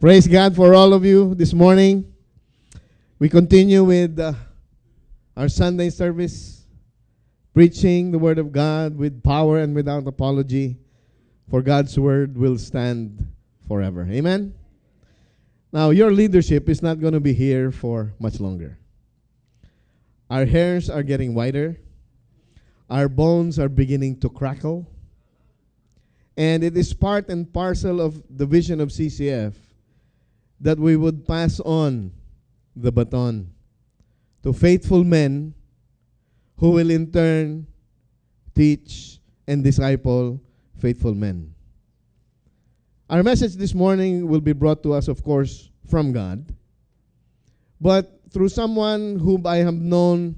Praise God for all of you this morning. We continue with uh, our Sunday service, preaching the Word of God with power and without apology, for God's Word will stand forever. Amen? Now, your leadership is not going to be here for much longer. Our hairs are getting whiter, our bones are beginning to crackle, and it is part and parcel of the vision of CCF that we would pass on the baton to faithful men who will in turn teach and disciple faithful men. Our message this morning will be brought to us, of course, from God, but through someone whom I have known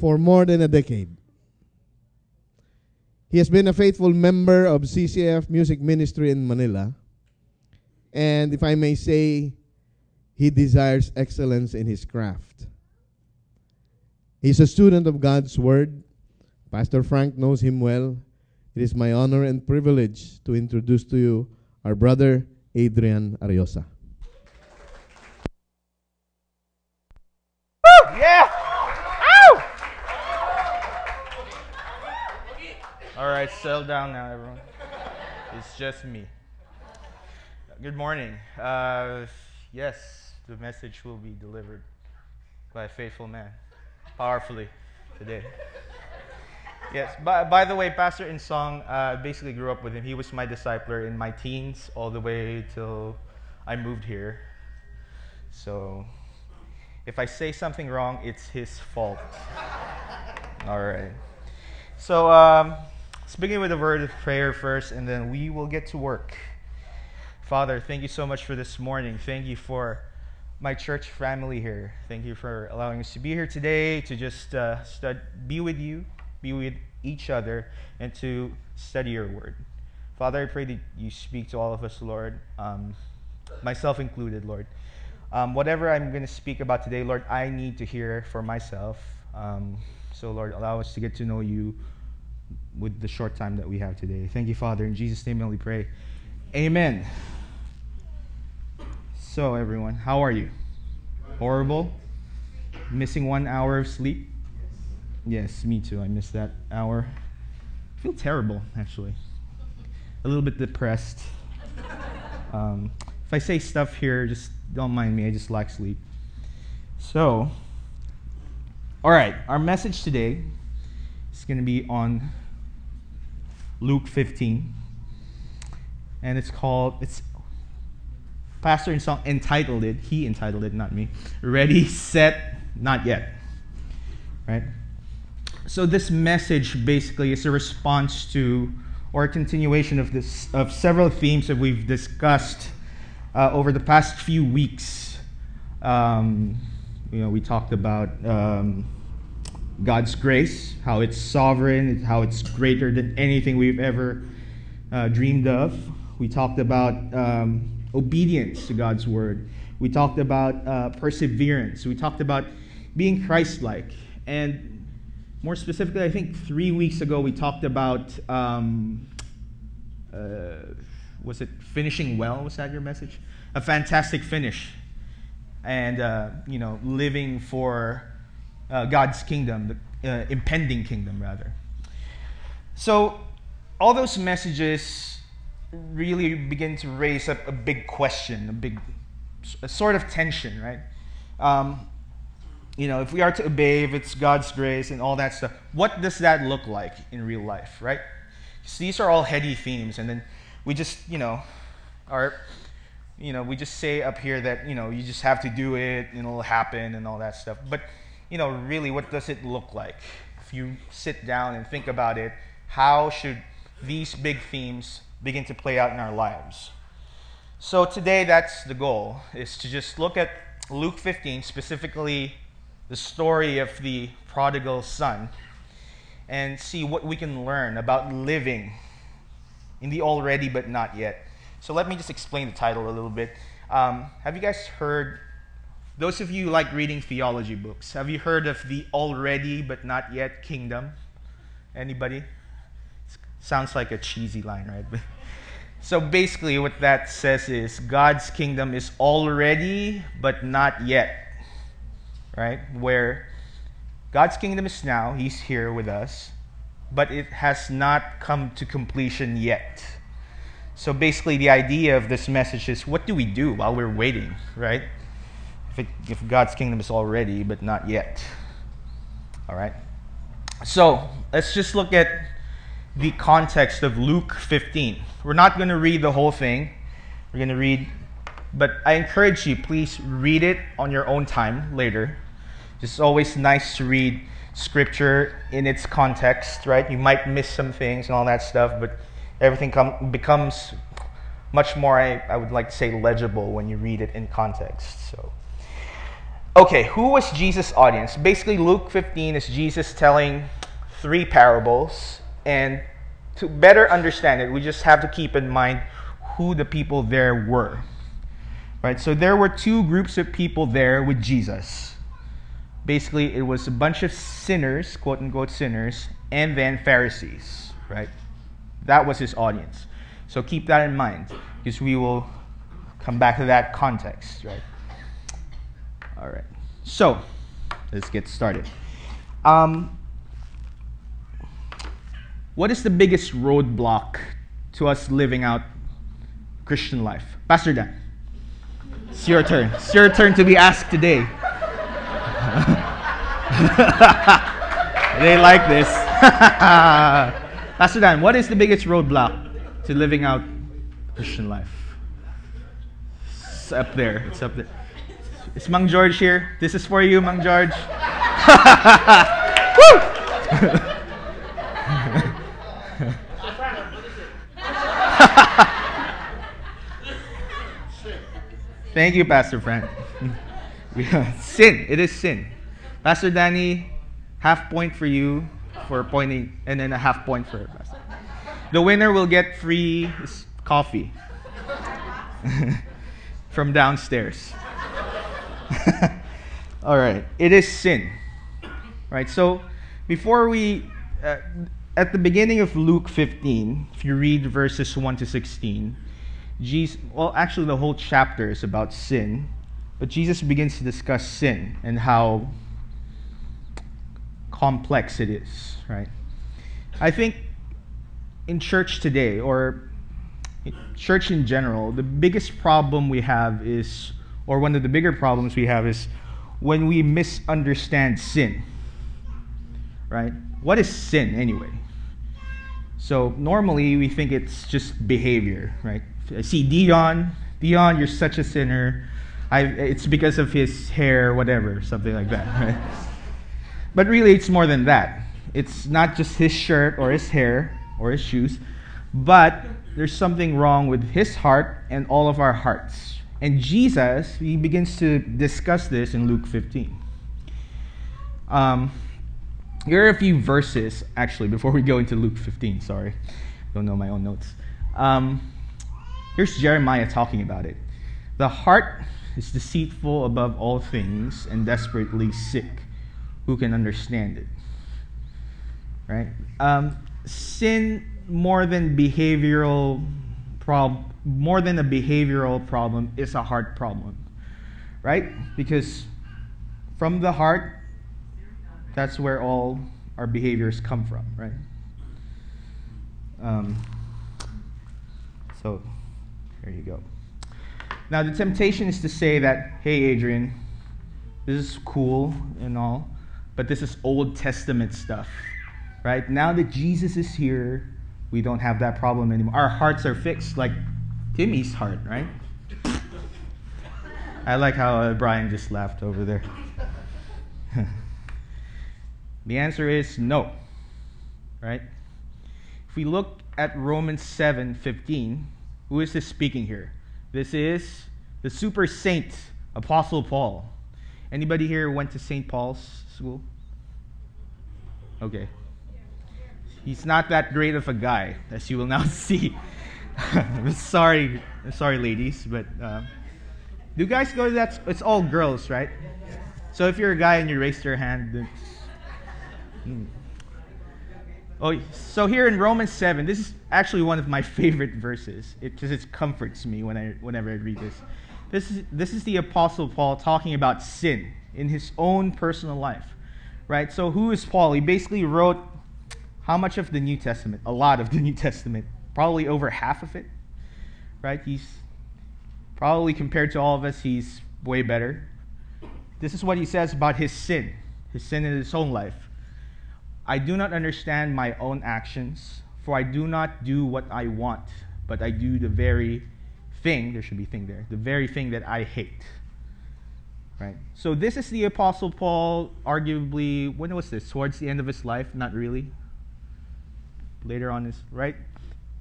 for more than a decade. He has been a faithful member of CCF Music Ministry in Manila. And if I may say, he desires excellence in his craft. He's a student of God's Word. Pastor Frank knows him well. It is my honor and privilege to introduce to you our brother, Adrian Ariosa. Yeah! Ow! All right, settle down now, everyone. It's just me. Good morning. Uh, yes, the message will be delivered by a faithful man, powerfully today. Yes, by, by the way, Pastor In Song, uh, basically grew up with him. He was my discipler in my teens all the way till I moved here. So if I say something wrong, it's his fault. All right. So um, let's begin with a word of prayer first, and then we will get to work. Father, thank you so much for this morning. Thank you for my church family here. Thank you for allowing us to be here today to just uh, stud- be with you, be with each other, and to study your word. Father, I pray that you speak to all of us, Lord, um, myself included, Lord. Um, whatever I'm going to speak about today, Lord, I need to hear for myself. Um, so, Lord, allow us to get to know you with the short time that we have today. Thank you, Father. In Jesus' name, we pray. Amen. So, everyone, how are you? Horrible? Missing one hour of sleep? Yes, me too. I missed that hour. I feel terrible, actually. A little bit depressed. Um, if I say stuff here, just don't mind me. I just lack sleep. So, all right, our message today is going to be on Luke 15. And it's called, it's Pastor song entitled it, he entitled it, not me. Ready, set, not yet. Right? So this message basically is a response to or a continuation of this of several themes that we've discussed uh, over the past few weeks. Um, you know, we talked about um, God's grace, how it's sovereign, how it's greater than anything we've ever uh, dreamed of. We talked about um, obedience to God's word. We talked about uh, perseverance. We talked about being Christ like. And more specifically, I think three weeks ago, we talked about um, uh, was it finishing well? Was that your message? A fantastic finish. And, uh, you know, living for uh, God's kingdom, the uh, impending kingdom, rather. So, all those messages really begin to raise up a big question, a big a sort of tension, right? Um, you know, if we are to obey, if it's God's grace and all that stuff, what does that look like in real life, right? So these are all heady themes, and then we just, you know, are, you know, we just say up here that you know you just have to do it and it'll happen and all that stuff. But you know, really, what does it look like? If you sit down and think about it, how should these big themes begin to play out in our lives? So today, that's the goal: is to just look at Luke 15, specifically the story of the prodigal son, and see what we can learn about living in the already but not yet. So let me just explain the title a little bit. Um, have you guys heard, those of you who like reading theology books, have you heard of the already but not yet kingdom? Anybody? Sounds like a cheesy line, right? So basically, what that says is God's kingdom is already, but not yet. Right? Where God's kingdom is now, He's here with us, but it has not come to completion yet. So basically, the idea of this message is what do we do while we're waiting, right? If, it, if God's kingdom is already, but not yet. All right? So let's just look at the context of Luke 15. We're not going to read the whole thing. We're going to read, but I encourage you, please read it on your own time later. It's always nice to read scripture in its context, right? You might miss some things and all that stuff, but everything com- becomes much more, I, I would like to say, legible when you read it in context. So, okay, who was Jesus' audience? Basically, Luke 15 is Jesus telling three parables and to better understand it, we just have to keep in mind who the people there were. Right? So there were two groups of people there with Jesus. Basically, it was a bunch of sinners, quote unquote sinners, and then Pharisees, right? That was his audience. So keep that in mind because we will come back to that context, right? All right. So let's get started. Um, what is the biggest roadblock to us living out Christian life? Pastor Dan, it's your turn. It's your turn to be asked today. they like this. Pastor Dan, what is the biggest roadblock to living out Christian life? It's up there. It's up there. It's Mang George here? This is for you, Mang George. Thank you, Pastor Frank. sin. It is sin. Pastor Danny, half point for you for pointing, and then a half point for Pastor. The winner will get free coffee from downstairs. All right. It is sin. Right. So before we, uh, at the beginning of Luke 15, if you read verses 1 to 16, Jesus, well, actually, the whole chapter is about sin, but Jesus begins to discuss sin and how complex it is, right? I think in church today, or church in general, the biggest problem we have is, or one of the bigger problems we have is when we misunderstand sin, right? What is sin anyway? So normally we think it's just behavior, right? I see Dion. Dion, you're such a sinner. I, it's because of his hair, whatever, something like that. But really, it's more than that. It's not just his shirt or his hair or his shoes, but there's something wrong with his heart and all of our hearts. And Jesus, he begins to discuss this in Luke 15. Um, here are a few verses, actually, before we go into Luke 15. Sorry, don't know my own notes. Um, Here's Jeremiah talking about it. The heart is deceitful above all things and desperately sick. Who can understand it? Right? Um, sin more than behavioral problem, more than a behavioral problem, is a heart problem. Right? Because from the heart, that's where all our behaviors come from, right? Um, so there you go. Now, the temptation is to say that, hey, Adrian, this is cool and all, but this is Old Testament stuff, right? Now that Jesus is here, we don't have that problem anymore. Our hearts are fixed, like Timmy's heart, right? I like how uh, Brian just laughed over there. the answer is no, right? If we look at Romans 7 15, who is this speaking here? This is the super saint, Apostle Paul. Anybody here went to St. Paul's school? Okay. He's not that great of a guy, as you will now see. sorry, sorry, ladies, but uh, do guys go to that? It's all girls, right? So if you're a guy and you raised your hand, hmm. Oh, so here in Romans 7, this is actually one of my favorite verses. It just it comforts me when I, whenever I read this. This is, this is the Apostle Paul talking about sin in his own personal life, right? So who is Paul? He basically wrote how much of the New Testament? A lot of the New Testament, probably over half of it, right? He's probably compared to all of us, he's way better. This is what he says about his sin, his sin in his own life. I do not understand my own actions, for I do not do what I want, but I do the very thing, there should be thing there, the very thing that I hate. Right? So this is the Apostle Paul, arguably, when was this? Towards the end of his life? Not really. Later on, his, right?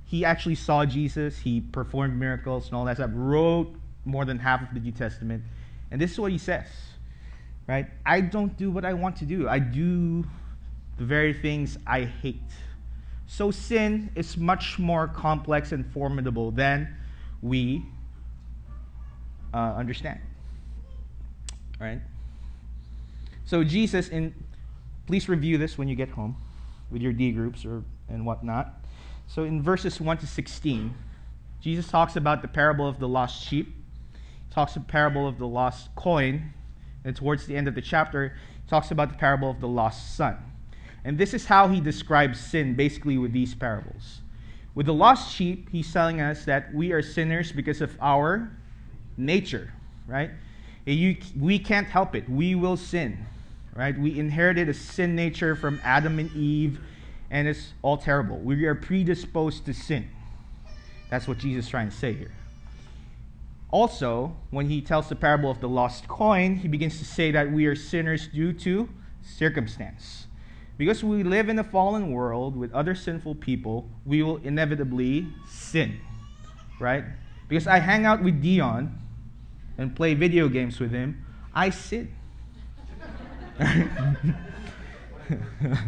He actually saw Jesus, he performed miracles and all that stuff, wrote more than half of the New Testament. And this is what he says. Right? I don't do what I want to do. I do the very things I hate. So sin is much more complex and formidable than we uh, understand. All right? So Jesus, in please review this when you get home with your D groups or and whatnot. So in verses 1 to 16, Jesus talks about the parable of the lost sheep. He talks the parable of the lost coin. And towards the end of the chapter, he talks about the parable of the lost son. And this is how he describes sin basically with these parables. With the lost sheep, he's telling us that we are sinners because of our nature, right? We can't help it. We will sin, right? We inherited a sin nature from Adam and Eve, and it's all terrible. We are predisposed to sin. That's what Jesus is trying to say here. Also, when he tells the parable of the lost coin, he begins to say that we are sinners due to circumstance. Because we live in a fallen world with other sinful people, we will inevitably sin, right? Because I hang out with Dion and play video games with him, I sin.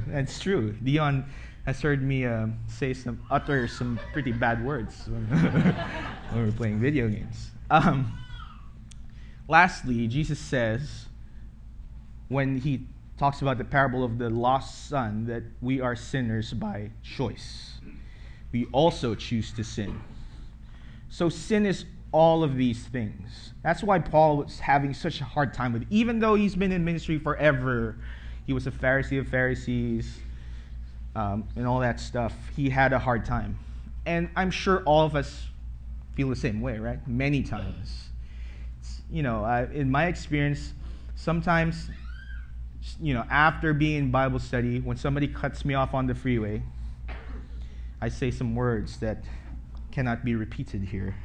That's true. Dion has heard me uh, say some, utter some pretty bad words when, when we're playing video games. Um, lastly, Jesus says, when he talks about the parable of the lost son that we are sinners by choice. We also choose to sin. So sin is all of these things. That's why Paul was having such a hard time with it. Even though he's been in ministry forever, he was a Pharisee of Pharisees um, and all that stuff, he had a hard time. And I'm sure all of us feel the same way, right? Many times. You know, I, in my experience, sometimes you know, after being Bible study, when somebody cuts me off on the freeway, I say some words that cannot be repeated here,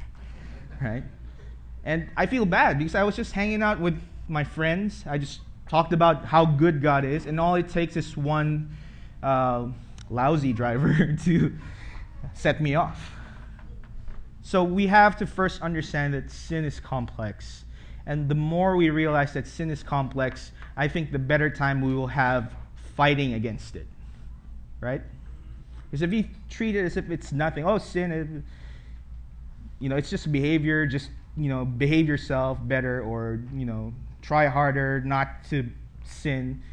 right? And I feel bad because I was just hanging out with my friends. I just talked about how good God is, and all it takes is one uh, lousy driver to set me off. So we have to first understand that sin is complex. And the more we realize that sin is complex, I think the better time we will have fighting against it. Right? Because if you treat it as if it's nothing, oh, sin, you know, it's just behavior, just, you know, behave yourself better or, you know, try harder not to sin,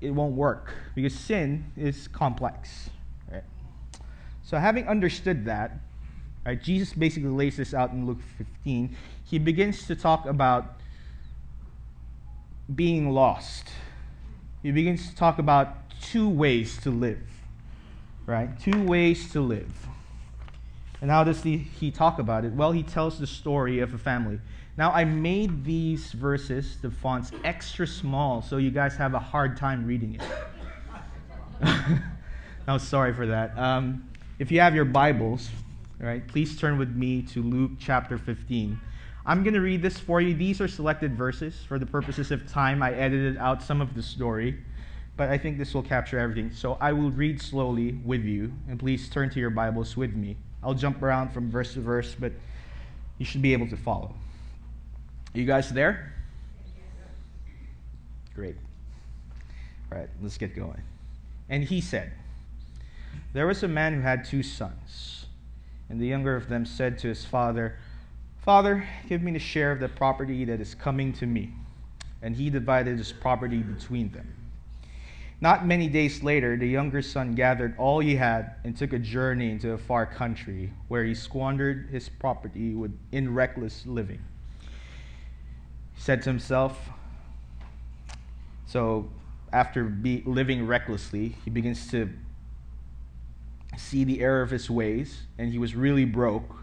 it won't work because sin is complex. Right? So, having understood that, right, Jesus basically lays this out in Luke 15. He begins to talk about being lost. He begins to talk about two ways to live, right? Two ways to live. And how does he, he talk about it? Well, he tells the story of a family. Now, I made these verses, the fonts, extra small so you guys have a hard time reading it. I'm sorry for that. Um, if you have your Bibles, right, please turn with me to Luke chapter 15. I'm going to read this for you. These are selected verses. For the purposes of time, I edited out some of the story, but I think this will capture everything. So I will read slowly with you, and please turn to your Bibles with me. I'll jump around from verse to verse, but you should be able to follow. Are you guys there? Great. All right, let's get going. And he said, There was a man who had two sons, and the younger of them said to his father, Father, give me the share of the property that is coming to me. And he divided his property between them. Not many days later, the younger son gathered all he had and took a journey into a far country where he squandered his property with, in reckless living. He said to himself, so after be, living recklessly, he begins to see the error of his ways, and he was really broke.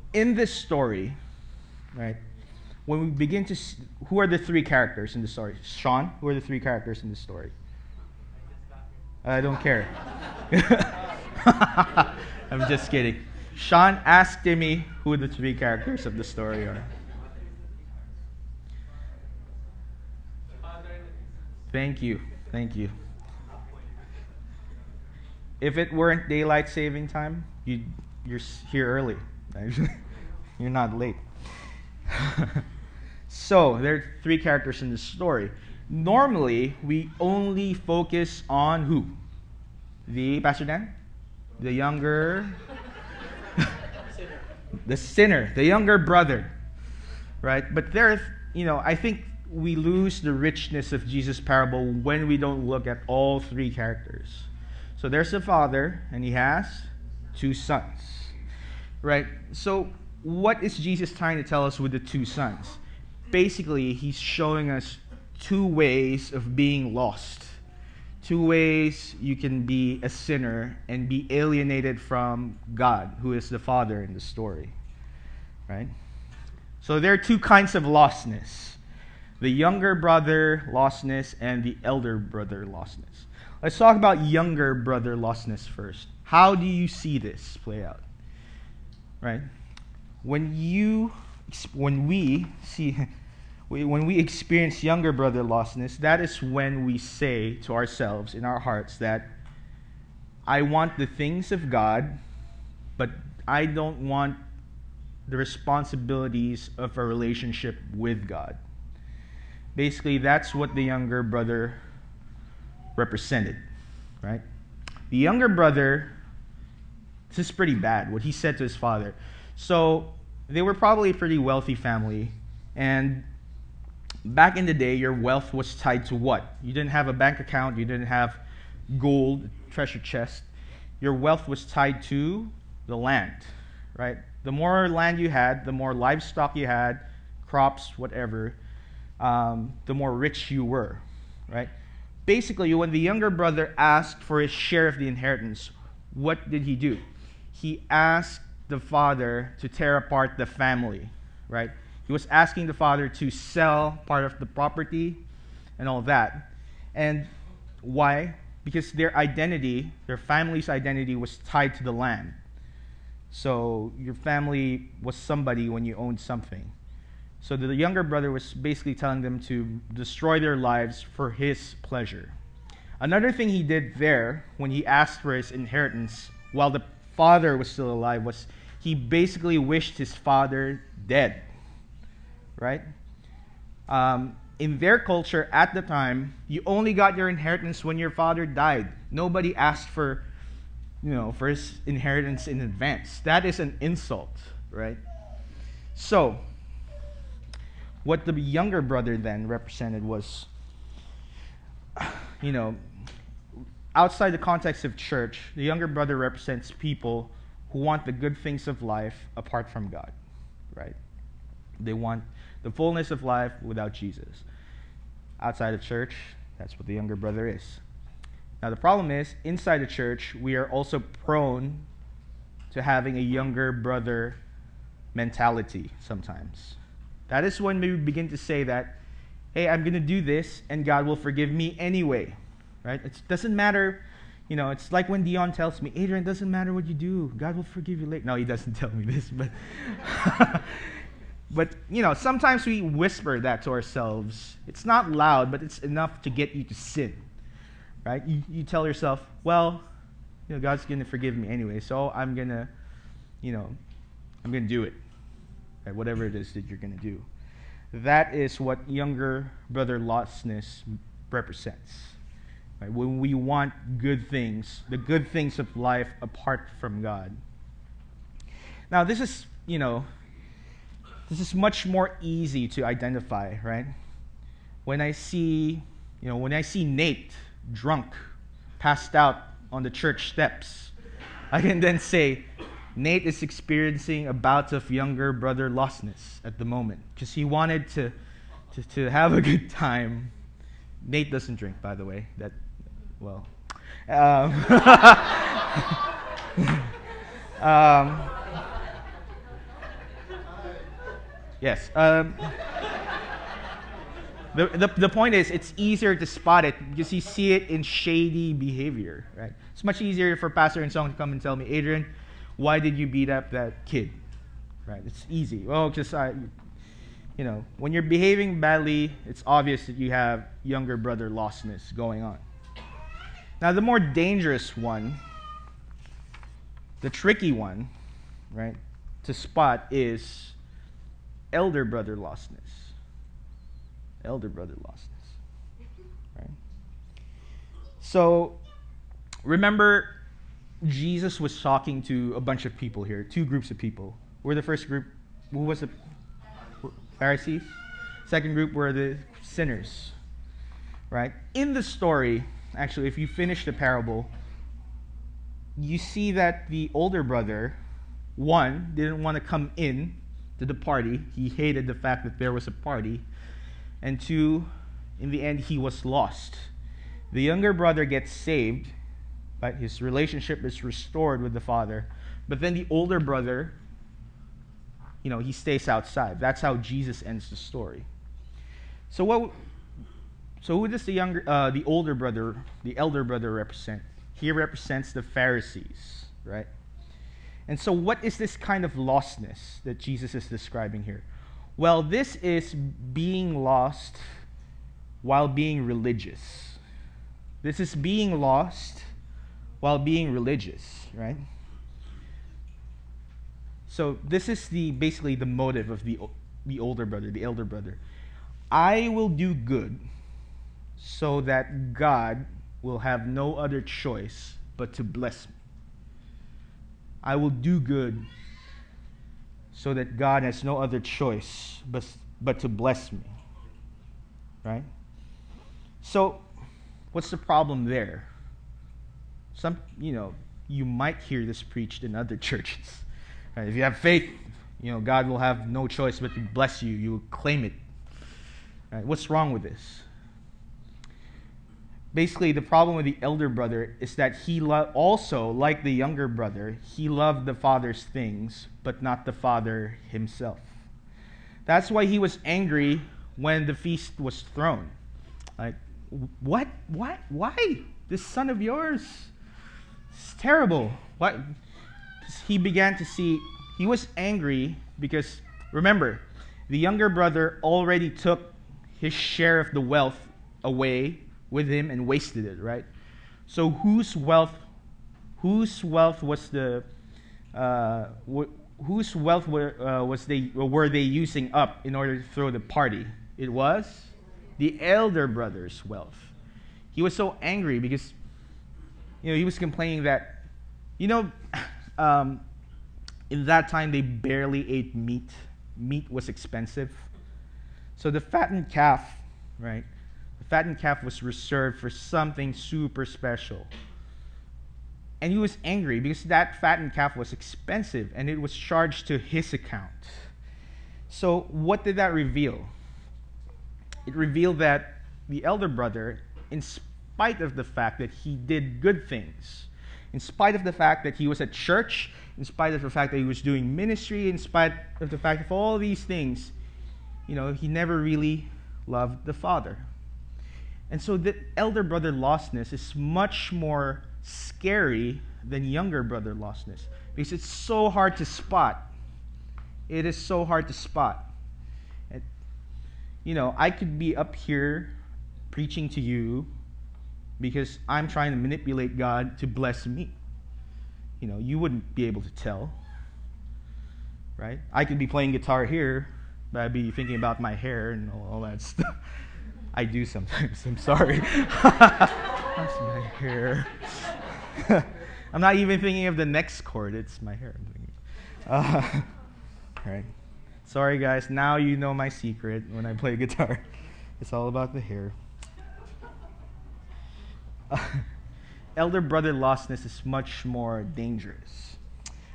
in this story, right, when we begin to see, who are the three characters in the story? Sean, who are the three characters in the story? I don't care. I'm just kidding. Sean asked me who the three characters of the story are. Thank you. Thank you. If it weren't daylight saving time, you you're here early. you're not late. so there are three characters in this story normally we only focus on who? The Pastor Dan? The younger the sinner, the younger brother. Right? But there you know, I think we lose the richness of Jesus' parable when we don't look at all three characters. So there's the father, and he has two sons. Right? So, what is Jesus trying to tell us with the two sons? Basically, he's showing us two ways of being lost. Two ways you can be a sinner and be alienated from God, who is the Father in the story. Right? So there are two kinds of lostness the younger brother lostness and the elder brother lostness. Let's talk about younger brother lostness first. How do you see this play out? Right? When you when we see when we experience younger brother lostness, that is when we say to ourselves in our hearts that I want the things of God, but I don't want the responsibilities of a relationship with God. Basically, that's what the younger brother represented, right? The younger brother, this is pretty bad, what he said to his father. So, they were probably a pretty wealthy family, and back in the day, your wealth was tied to what? You didn't have a bank account, you didn't have gold, treasure chest. Your wealth was tied to the land, right? The more land you had, the more livestock you had, crops, whatever, um, the more rich you were, right? Basically, when the younger brother asked for his share of the inheritance, what did he do? He asked the father to tear apart the family, right? He was asking the father to sell part of the property and all that. And why? Because their identity, their family's identity, was tied to the land. So your family was somebody when you owned something. So the younger brother was basically telling them to destroy their lives for his pleasure. Another thing he did there when he asked for his inheritance while the father was still alive was he basically wished his father dead right? Um, in their culture at the time, you only got your inheritance when your father died. Nobody asked for, you know, for his inheritance in advance. That is an insult, right? So, what the younger brother then represented was, you know, outside the context of church, the younger brother represents people who want the good things of life apart from God, right? They want the fullness of life without Jesus. Outside of church, that's what the younger brother is. Now, the problem is, inside the church, we are also prone to having a younger brother mentality sometimes. That is when we begin to say that, hey, I'm going to do this and God will forgive me anyway. Right? It doesn't matter. You know, it's like when Dion tells me, Adrian, it doesn't matter what you do. God will forgive you later. No, he doesn't tell me this, but but you know, sometimes we whisper that to ourselves. It's not loud, but it's enough to get you to sin. Right? You, you tell yourself, well, you know, God's going to forgive me anyway, so I'm going to, you know, I'm going to do it. Right? Whatever it is that you're going to do. That is what younger brother lostness represents. Right? When we want good things, the good things of life apart from God. Now, this is, you know, this is much more easy to identify, right? When I see, you know, when I see Nate drunk, passed out on the church steps, I can then say, Nate is experiencing a bout of younger brother lostness at the moment because he wanted to, to, to have a good time. Nate doesn't drink, by the way. That, well. Um, um, Yes. Um, the, the, the point is, it's easier to spot it because you see it in shady behavior, right? It's much easier for Pastor In Song to come and tell me, Adrian, why did you beat up that kid? Right? It's easy. Well, because I, you know, when you're behaving badly, it's obvious that you have younger brother lostness going on. Now, the more dangerous one, the tricky one, right, to spot is elder brother lostness. Elder brother lostness. Right? So remember Jesus was talking to a bunch of people here, two groups of people. We're the first group. Who was the Pharisees? Second group were the sinners. Right? In the story, actually, if you finish the parable, you see that the older brother, one, didn't want to come in to the party. He hated the fact that there was a party. And two, in the end, he was lost. The younger brother gets saved, but his relationship is restored with the father. But then the older brother, you know, he stays outside. That's how Jesus ends the story. So what? So who does the younger, uh, the older brother, the elder brother represent? He represents the Pharisees, right? And so, what is this kind of lostness that Jesus is describing here? Well, this is being lost while being religious. This is being lost while being religious, right? So this is the basically the motive of the the older brother, the elder brother. I will do good so that God will have no other choice but to bless me. I will do good so that God has no other choice but, but to bless me. Right? So, what's the problem there? Some, you know, you might hear this preached in other churches. Right? If you have faith, you know, God will have no choice but to bless you. You will claim it. Right? What's wrong with this? Basically the problem with the elder brother is that he lo- also like the younger brother he loved the father's things but not the father himself. That's why he was angry when the feast was thrown. Like what what why this son of yours it's terrible. What? He began to see he was angry because remember the younger brother already took his share of the wealth away with him and wasted it, right? So whose wealth, whose wealth was the, uh, wh- whose wealth were, uh, was they were they using up in order to throw the party? It was the elder brother's wealth. He was so angry because, you know, he was complaining that, you know, um, in that time they barely ate meat. Meat was expensive. So the fattened calf, right? Fattened calf was reserved for something super special. And he was angry because that fattened calf was expensive and it was charged to his account. So, what did that reveal? It revealed that the elder brother, in spite of the fact that he did good things, in spite of the fact that he was at church, in spite of the fact that he was doing ministry, in spite of the fact of all these things, you know, he never really loved the Father. And so the elder brother lostness is much more scary than younger brother lostness because it's so hard to spot. It is so hard to spot. And, you know, I could be up here preaching to you because I'm trying to manipulate God to bless me. You know, you wouldn't be able to tell. Right? I could be playing guitar here, but I'd be thinking about my hair and all, all that stuff. I do sometimes. I'm sorry. That's my hair. I'm not even thinking of the next chord. It's my hair. Uh, right. Sorry, guys. Now you know my secret when I play guitar. It's all about the hair. Uh, elder brother lostness is much more dangerous.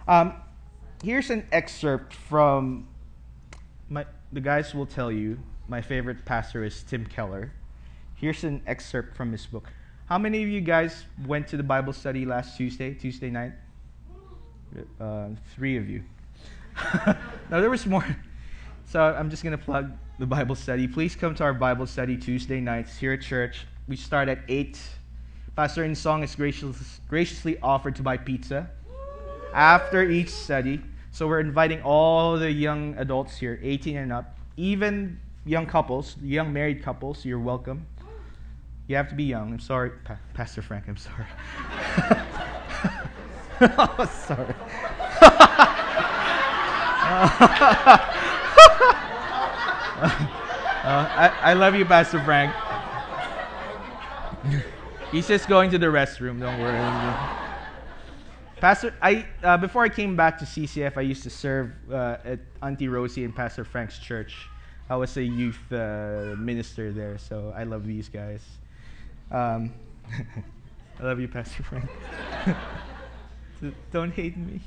Um, here's an excerpt from my, the guys will tell you my favorite pastor is Tim Keller. Here's an excerpt from his book. How many of you guys went to the Bible study last Tuesday, Tuesday night? Uh, three of you. now, there was more. So I'm just going to plug the Bible study. Please come to our Bible study Tuesday nights here at church. We start at 8. Pastor In Song is gracious, graciously offered to buy pizza after each study. So we're inviting all the young adults here, 18 and up, even young couples, young married couples, you're welcome. You have to be young. I'm sorry, pa- Pastor Frank. I'm sorry. oh, sorry. uh, I, I love you, Pastor Frank. He's just going to the restroom. Don't worry. Pastor, I uh, before I came back to CCF, I used to serve uh, at Auntie Rosie and Pastor Frank's church. I was a youth uh, minister there, so I love these guys. Um, I love you, Pastor Frank. Don't hate me.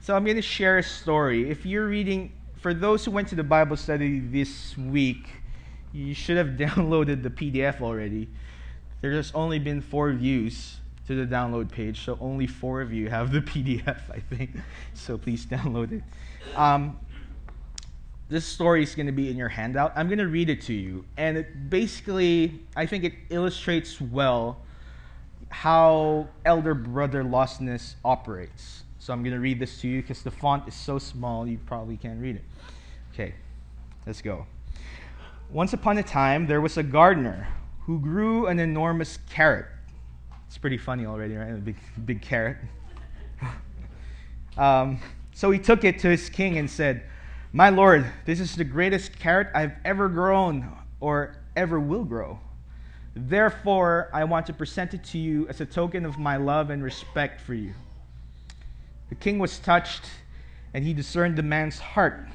So I'm going to share a story. If you're reading, for those who went to the Bible study this week, you should have downloaded the PDF already. There's only been four views to the download page, so only four of you have the PDF, I think. So please download it. Um, this story is going to be in your handout. I'm going to read it to you. And it basically, I think it illustrates well how elder brother lostness operates. So I'm going to read this to you because the font is so small you probably can't read it. Okay, let's go. Once upon a time, there was a gardener who grew an enormous carrot. It's pretty funny already, right? A big, big carrot. um, so he took it to his king and said, my Lord, this is the greatest carrot I've ever grown or ever will grow. Therefore, I want to present it to you as a token of my love and respect for you. The king was touched, and he discerned the man's heart.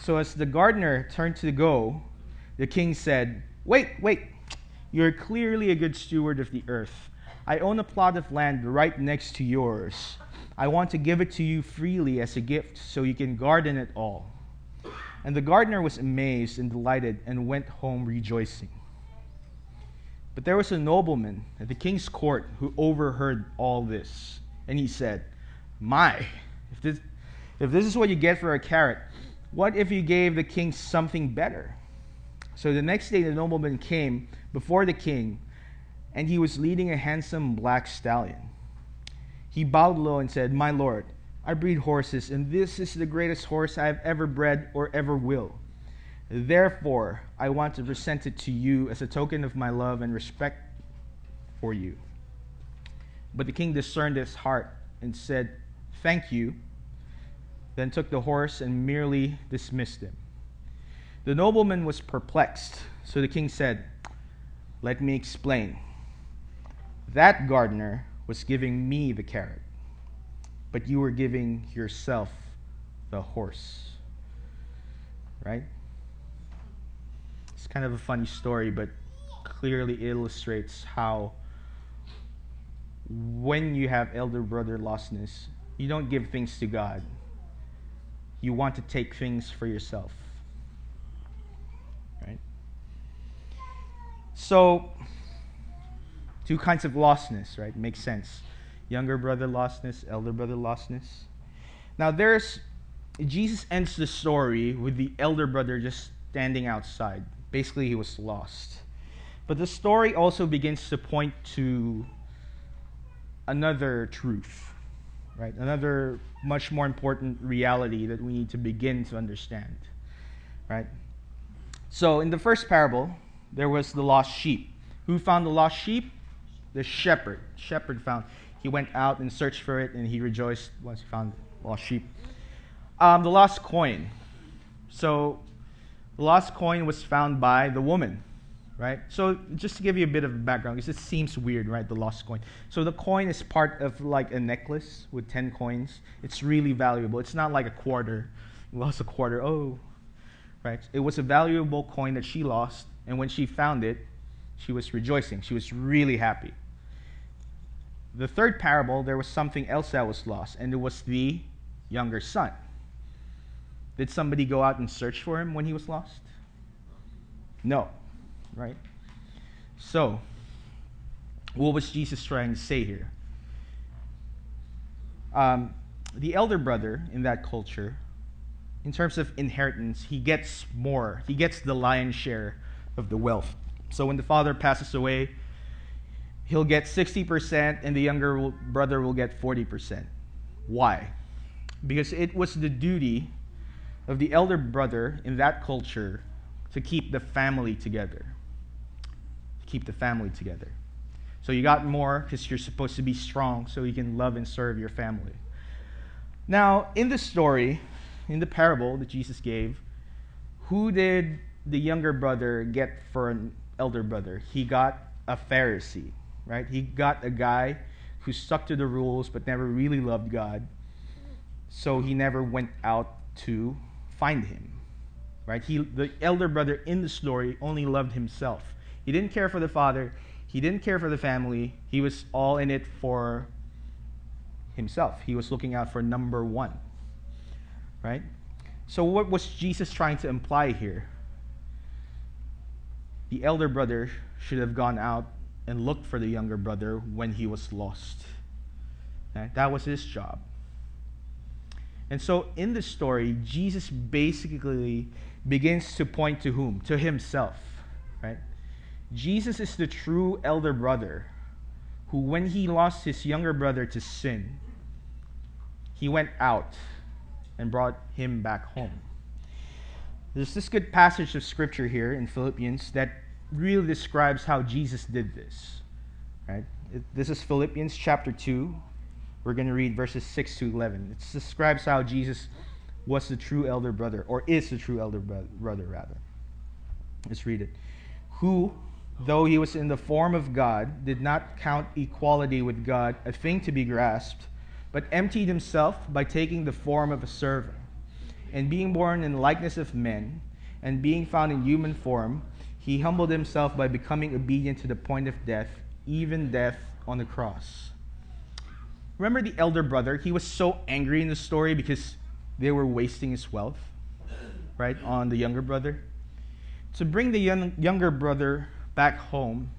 So, as the gardener turned to go, the king said, Wait, wait, you're clearly a good steward of the earth. I own a plot of land right next to yours. I want to give it to you freely as a gift so you can garden it all. And the gardener was amazed and delighted and went home rejoicing. But there was a nobleman at the king's court who overheard all this. And he said, My, if this, if this is what you get for a carrot, what if you gave the king something better? So the next day the nobleman came before the king, and he was leading a handsome black stallion. He bowed low and said, My Lord, I breed horses, and this is the greatest horse I have ever bred or ever will. Therefore, I want to present it to you as a token of my love and respect for you. But the king discerned his heart and said, Thank you, then took the horse and merely dismissed him. The nobleman was perplexed, so the king said, Let me explain. That gardener was giving me the carrot, but you were giving yourself the horse. Right? It's kind of a funny story, but clearly illustrates how when you have elder brother lostness, you don't give things to God. You want to take things for yourself. Right? So, Two kinds of lostness, right? Makes sense. Younger brother lostness, elder brother lostness. Now there's Jesus ends the story with the elder brother just standing outside. Basically, he was lost. But the story also begins to point to another truth, right? Another much more important reality that we need to begin to understand, right? So, in the first parable, there was the lost sheep. Who found the lost sheep? The shepherd. Shepherd found. He went out and searched for it, and he rejoiced once he found lost sheep. Um, the lost coin. So, the lost coin was found by the woman right? So just to give you a bit of background, because it seems weird, right? The lost coin. So the coin is part of like a necklace with ten coins. It's really valuable. It's not like a quarter. You lost a quarter. Oh, right? It was a valuable coin that she lost, and when she found it, she was rejoicing. She was really happy. The third parable, there was something else that was lost, and it was the younger son. Did somebody go out and search for him when he was lost? No right? So, what was Jesus trying to say here? Um, the elder brother in that culture, in terms of inheritance, he gets more. He gets the lion's share of the wealth. So when the father passes away, he'll get 60%, and the younger brother will get 40%. Why? Because it was the duty of the elder brother in that culture to keep the family together To keep the family together. So you got more because you're supposed to be strong so you can love and serve your family. Now, in the story, in the parable that Jesus gave, who did the younger brother get for an elder brother? He got a Pharisee, right? He got a guy who stuck to the rules but never really loved God. So he never went out to find him. Right? He the elder brother in the story only loved himself. He didn't care for the father. He didn't care for the family. He was all in it for himself. He was looking out for number one. Right? So, what was Jesus trying to imply here? The elder brother should have gone out and looked for the younger brother when he was lost. Right? That was his job. And so, in this story, Jesus basically begins to point to whom? To himself. Right? Jesus is the true elder brother who, when he lost his younger brother to sin, he went out and brought him back home. There's this good passage of scripture here in Philippians that really describes how Jesus did this. Right? This is Philippians chapter 2. We're going to read verses 6 to 11. It describes how Jesus was the true elder brother, or is the true elder brother, rather. Let's read it. Who, though he was in the form of God, did not count equality with God a thing to be grasped, but emptied himself by taking the form of a servant. And being born in likeness of men, and being found in human form, he humbled himself by becoming obedient to the point of death, even death on the cross. Remember the elder brother? He was so angry in the story because they were wasting his wealth, right, on the younger brother. To bring the young, younger brother back home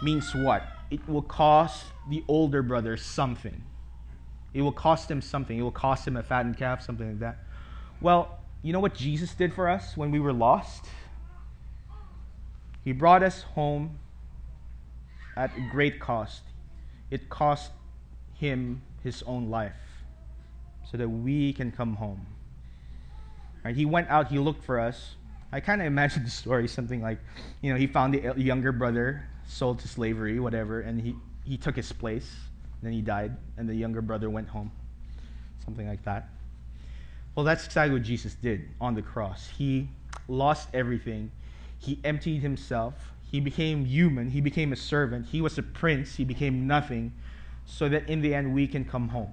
means what? It will cost the older brother something. It will cost him something. It will cost him a fattened calf, something like that. Well, you know what Jesus did for us when we were lost? He brought us home at great cost. It cost him his own life so that we can come home. Right? He went out, he looked for us, I kind of imagine the story something like, you know, he found the younger brother sold to slavery, whatever, and he, he took his place. Then he died, and the younger brother went home. Something like that. Well, that's exactly what Jesus did on the cross. He lost everything, he emptied himself, he became human, he became a servant, he was a prince, he became nothing, so that in the end we can come home.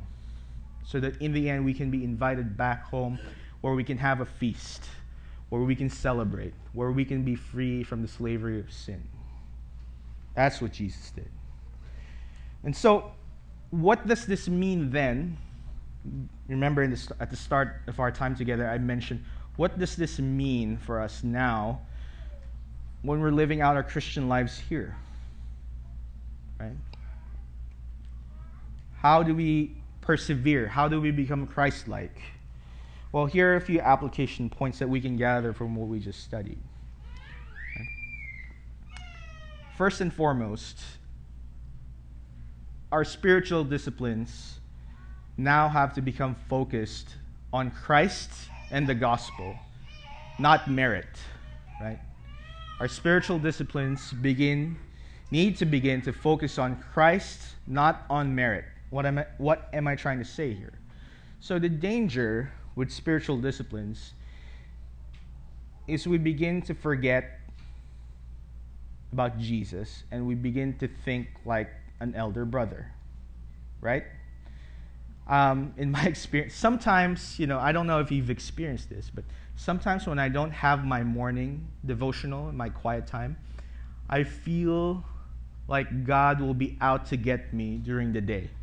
So that in the end we can be invited back home where we can have a feast where we can celebrate, where we can be free from the slavery of sin. That's what Jesus did. And so, what does this mean then? Remember, the, at the start of our time together, I mentioned what does this mean for us now when we're living out our Christian lives here? right? How do we persevere? How do we become Christ like? Well, here are a few application points that we can gather from what we just studied. First and foremost, our spiritual disciplines now have to become focused on Christ and the gospel, not merit, right? Our spiritual disciplines begin need to begin to focus on Christ, not on merit. What am I, what am I trying to say here? So the danger with spiritual disciplines is we begin to forget about Jesus and we begin to think like an elder brother, right? Um, in my experience, sometimes, you know, I don't know if you've experienced this, but sometimes when I don't have my morning devotional, my quiet time, I feel like God will be out to get me during the day.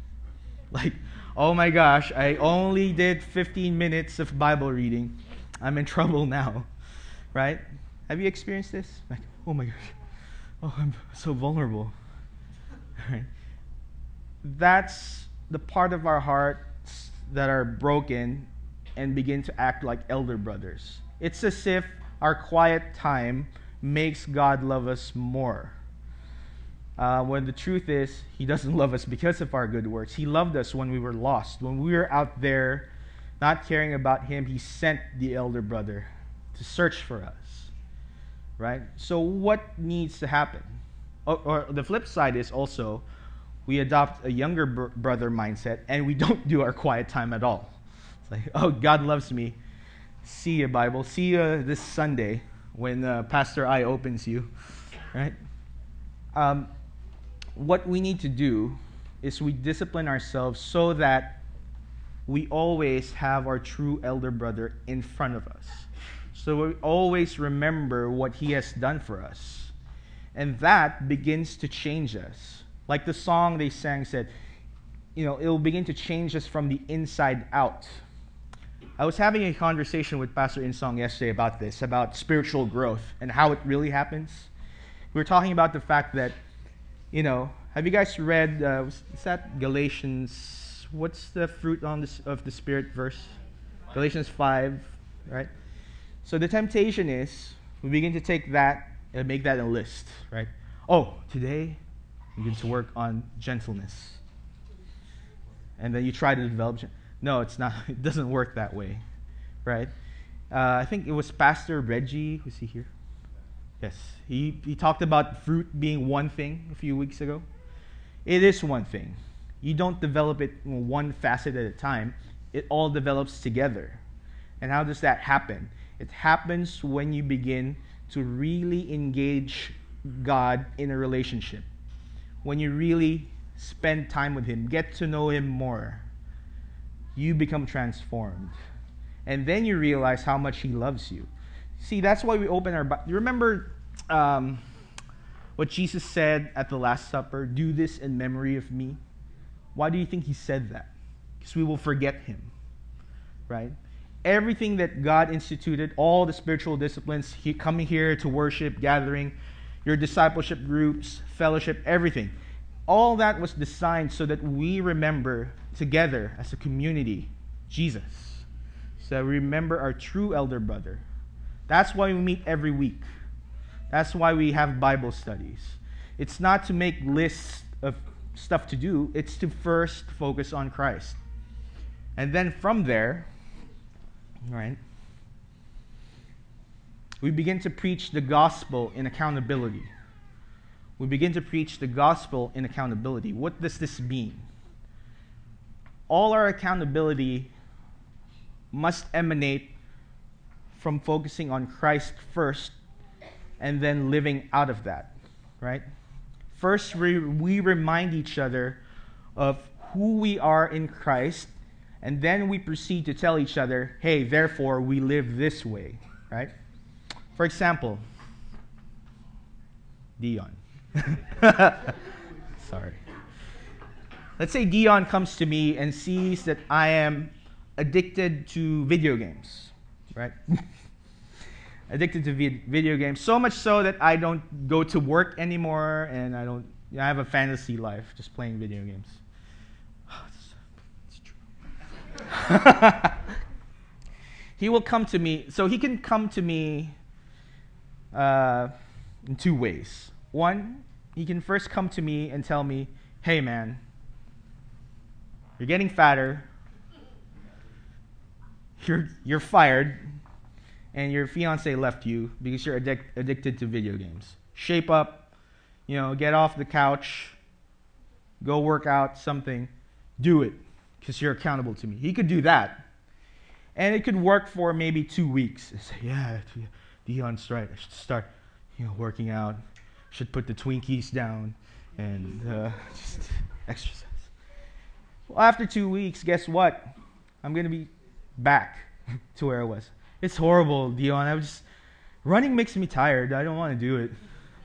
Like, oh my gosh, I only did 15 minutes of Bible reading. I'm in trouble now, right? Have you experienced this? Like, oh my gosh, oh, I'm so vulnerable. Right? That's the part of our hearts that are broken and begin to act like elder brothers. It's as if our quiet time makes God love us more. Uh, when the truth is, He doesn't love us because of our good works. He loved us when we were lost. When we were out there not caring about Him, He sent the elder brother to search for us. Right? So, what needs to happen? Or, or the flip side is also we adopt a younger br- brother mindset and we don't do our quiet time at all. It's like, oh, God loves me. See you, Bible. See you this Sunday when uh, Pastor I opens you. Right? Um, what we need to do is we discipline ourselves so that we always have our true elder brother in front of us. So we always remember what he has done for us. And that begins to change us. Like the song they sang said, you know, it will begin to change us from the inside out. I was having a conversation with Pastor In Song yesterday about this, about spiritual growth and how it really happens. We were talking about the fact that you know, have you guys read, uh, is that Galatians, what's the fruit on this, of the Spirit verse? Galatians 5, right? So the temptation is, we begin to take that and make that a list, right? Oh, today, we begin to work on gentleness. And then you try to develop. No, it's not. It doesn't work that way, right? Uh, I think it was Pastor Reggie. Was he here? Yes, he, he talked about fruit being one thing a few weeks ago. It is one thing. You don't develop it one facet at a time, it all develops together. And how does that happen? It happens when you begin to really engage God in a relationship. When you really spend time with Him, get to know Him more, you become transformed. And then you realize how much He loves you. See, that's why we open our. You remember um, what Jesus said at the Last Supper? Do this in memory of me. Why do you think he said that? Because we will forget him, right? Everything that God instituted, all the spiritual disciplines, he, coming here to worship, gathering, your discipleship groups, fellowship, everything. All that was designed so that we remember together as a community Jesus. So remember our true elder brother, that's why we meet every week. That's why we have Bible studies. It's not to make lists of stuff to do, it's to first focus on Christ. And then from there, right, we begin to preach the gospel in accountability. We begin to preach the gospel in accountability. What does this mean? All our accountability must emanate from focusing on Christ first and then living out of that, right? First, we, we remind each other of who we are in Christ, and then we proceed to tell each other, hey, therefore, we live this way, right? For example, Dion. Sorry. Let's say Dion comes to me and sees that I am addicted to video games right? addicted to video games. So much so that I don't go to work anymore and I don't I have a fantasy life, just playing video games. it's true. he will come to me. So he can come to me uh, in two ways. One, he can first come to me and tell me, hey, man, you're getting fatter, you're, you're fired, and your fiance left you because you're addic- addicted to video games. Shape up, you know, get off the couch, go work out something, do it because you're accountable to me. He could do that. And it could work for maybe two weeks. And say, yeah, Dion's right. I should start, you know, working out. Should put the Twinkies down and uh, just exercise. Well, after two weeks, guess what? I'm gonna be back to where I was. It's horrible, Dion. I was just running makes me tired. I don't want to do it.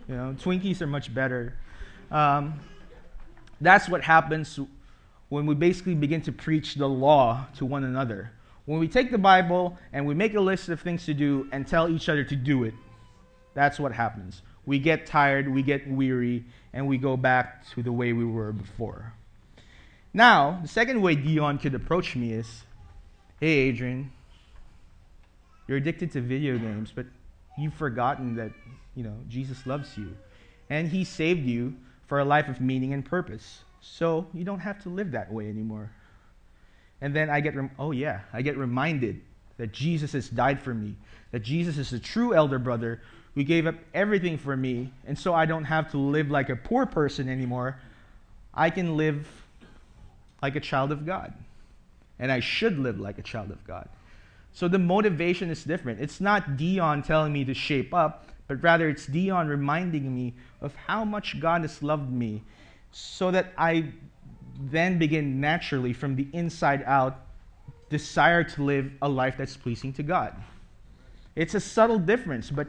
You know, Twinkies are much better. Um, that's what happens when we basically begin to preach the law to one another. When we take the Bible and we make a list of things to do and tell each other to do it, that's what happens. We get tired, we get weary, and we go back to the way we were before. Now, the second way Dion could approach me is Hey, Adrian, you're addicted to video games, but you've forgotten that, you know, Jesus loves you. And he saved you for a life of meaning and purpose. So you don't have to live that way anymore. And then I get, rem- oh yeah, I get reminded that Jesus has died for me, that Jesus is the true elder brother who gave up everything for me. And so I don't have to live like a poor person anymore. I can live like a child of God. And I should live like a child of God. So the motivation is different. It's not Dion telling me to shape up, but rather it's Dion reminding me of how much God has loved me so that I then begin naturally from the inside out desire to live a life that's pleasing to God. It's a subtle difference, but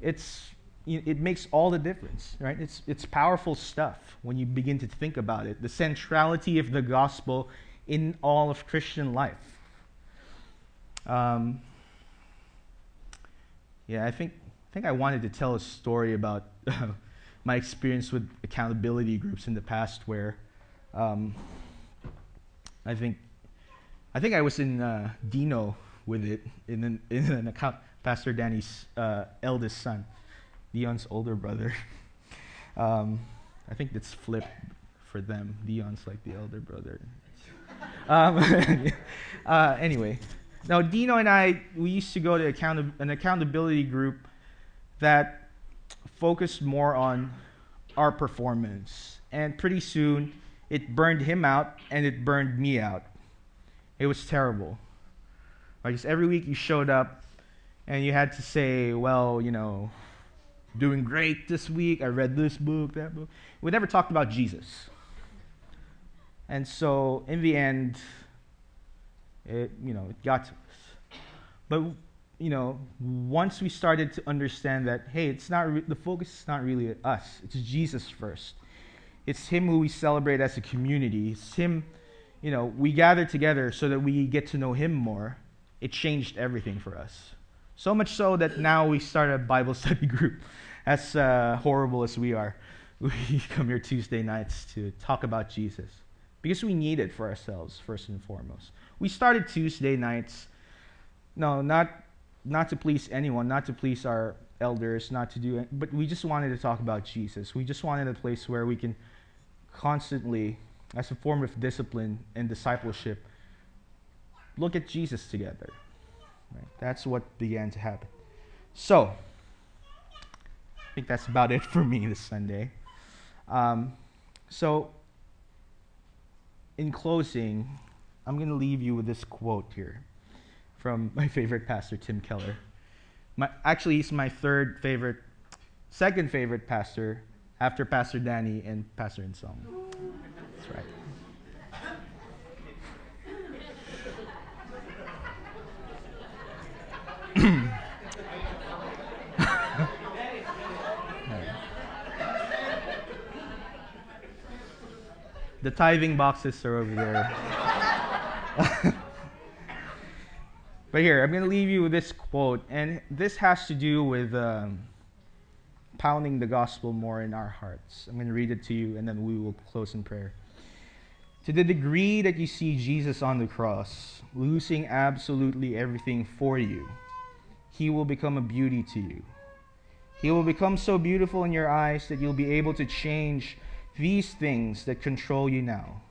it's it makes all the difference, right? It's it's powerful stuff when you begin to think about it. The centrality of the gospel in all of Christian life. Um, yeah, I think I think I wanted to tell a story about uh, my experience with accountability groups in the past, where um, I think I think I was in uh, Dino with it in an, in an account. Pastor Danny's uh, eldest son, Dion's older brother. um, I think that's flipped for them. Dion's like the elder brother. Um, uh, anyway, now Dino and I, we used to go to account- an accountability group that focused more on our performance. And pretty soon, it burned him out and it burned me out. It was terrible. Like every week you showed up and you had to say, well, you know, doing great this week. I read this book, that book. We never talked about Jesus. And so in the end, it, you know, it got to us. But, you know, once we started to understand that, hey, it's not re- the focus is not really us. It's Jesus first. It's him who we celebrate as a community. It's him, you know, we gather together so that we get to know him more. It changed everything for us. So much so that now we start a Bible study group. As uh, horrible as we are, we come here Tuesday nights to talk about Jesus because we need it for ourselves first and foremost. We started Tuesday nights, no, not not to please anyone, not to please our elders, not to do it, but we just wanted to talk about Jesus. We just wanted a place where we can constantly, as a form of discipline and discipleship, look at Jesus together. Right? That's what began to happen. So, I think that's about it for me this Sunday. Um, so, in closing, I'm going to leave you with this quote here from my favorite pastor, Tim Keller. My, actually, he's my third favorite, second favorite pastor after Pastor Danny and Pastor In Song. That's right. The tithing boxes are over there. but here, I'm going to leave you with this quote, and this has to do with um, pounding the gospel more in our hearts. I'm going to read it to you and then we will close in prayer. To the degree that you see Jesus on the cross, losing absolutely everything for you, he will become a beauty to you. He will become so beautiful in your eyes that you'll be able to change these things that control you now.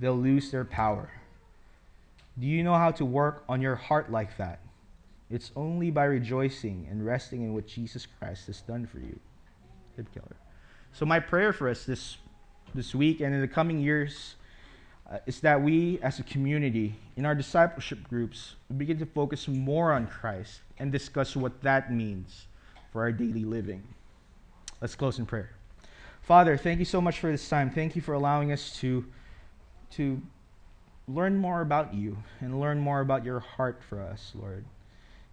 They'll lose their power. Do you know how to work on your heart like that? It's only by rejoicing and resting in what Jesus Christ has done for you. Good killer. So my prayer for us this this week and in the coming years uh, is that we as a community in our discipleship groups begin to focus more on Christ and discuss what that means for our daily living. Let's close in prayer. Father, thank you so much for this time. Thank you for allowing us to to learn more about you and learn more about your heart for us, Lord.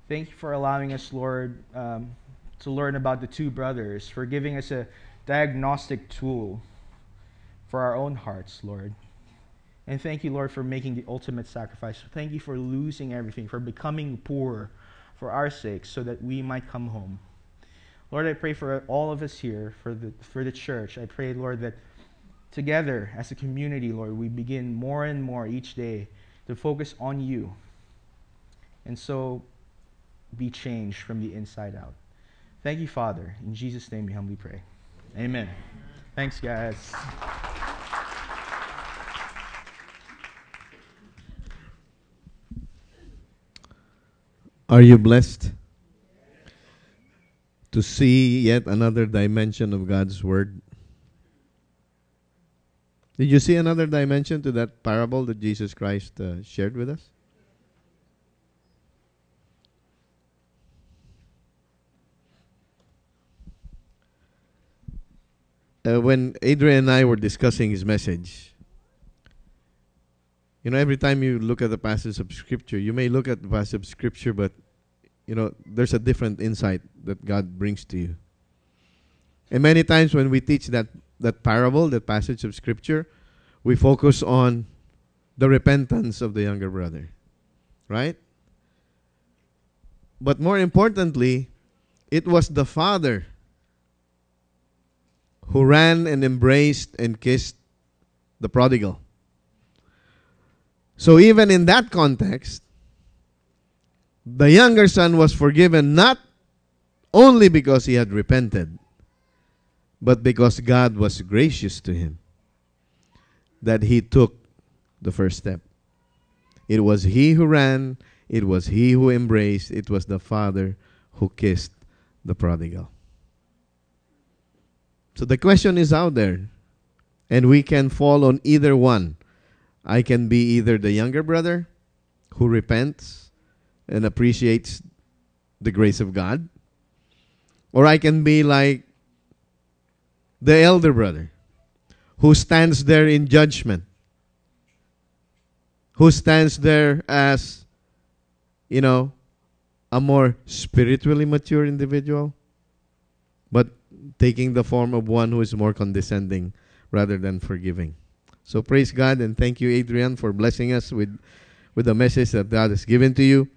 Thank you for allowing us, Lord, um, to learn about the two brothers, for giving us a diagnostic tool for our own hearts, Lord. And thank you, Lord, for making the ultimate sacrifice. Thank you for losing everything, for becoming poor for our sake, so that we might come home. Lord, I pray for all of us here, for the, for the church. I pray, Lord, that together as a community, Lord, we begin more and more each day to focus on you. And so be changed from the inside out. Thank you, Father. In Jesus' name we humbly pray. Amen. Thanks, guys. Are you blessed to see yet another dimension of God's Word? Did you see another dimension to that parable that Jesus Christ uh, shared with us? Uh, when Adrian and I were discussing his message, you know, every time you look at the passage of Scripture, you may look at the passage of Scripture, but, you know, there's a different insight that God brings to you. And many times when we teach that that parable, that passage of scripture, we focus on the repentance of the younger brother. Right? But more importantly, it was the father who ran and embraced and kissed the prodigal. So, even in that context, the younger son was forgiven not only because he had repented, but because God was gracious to him, that he took the first step. It was he who ran, it was he who embraced, it was the father who kissed the prodigal. So the question is out there, and we can fall on either one. I can be either the younger brother who repents and appreciates the grace of God, or I can be like the elder brother who stands there in judgment, who stands there as, you know, a more spiritually mature individual, but taking the form of one who is more condescending rather than forgiving. So praise God and thank you, Adrian, for blessing us with, with the message that God has given to you.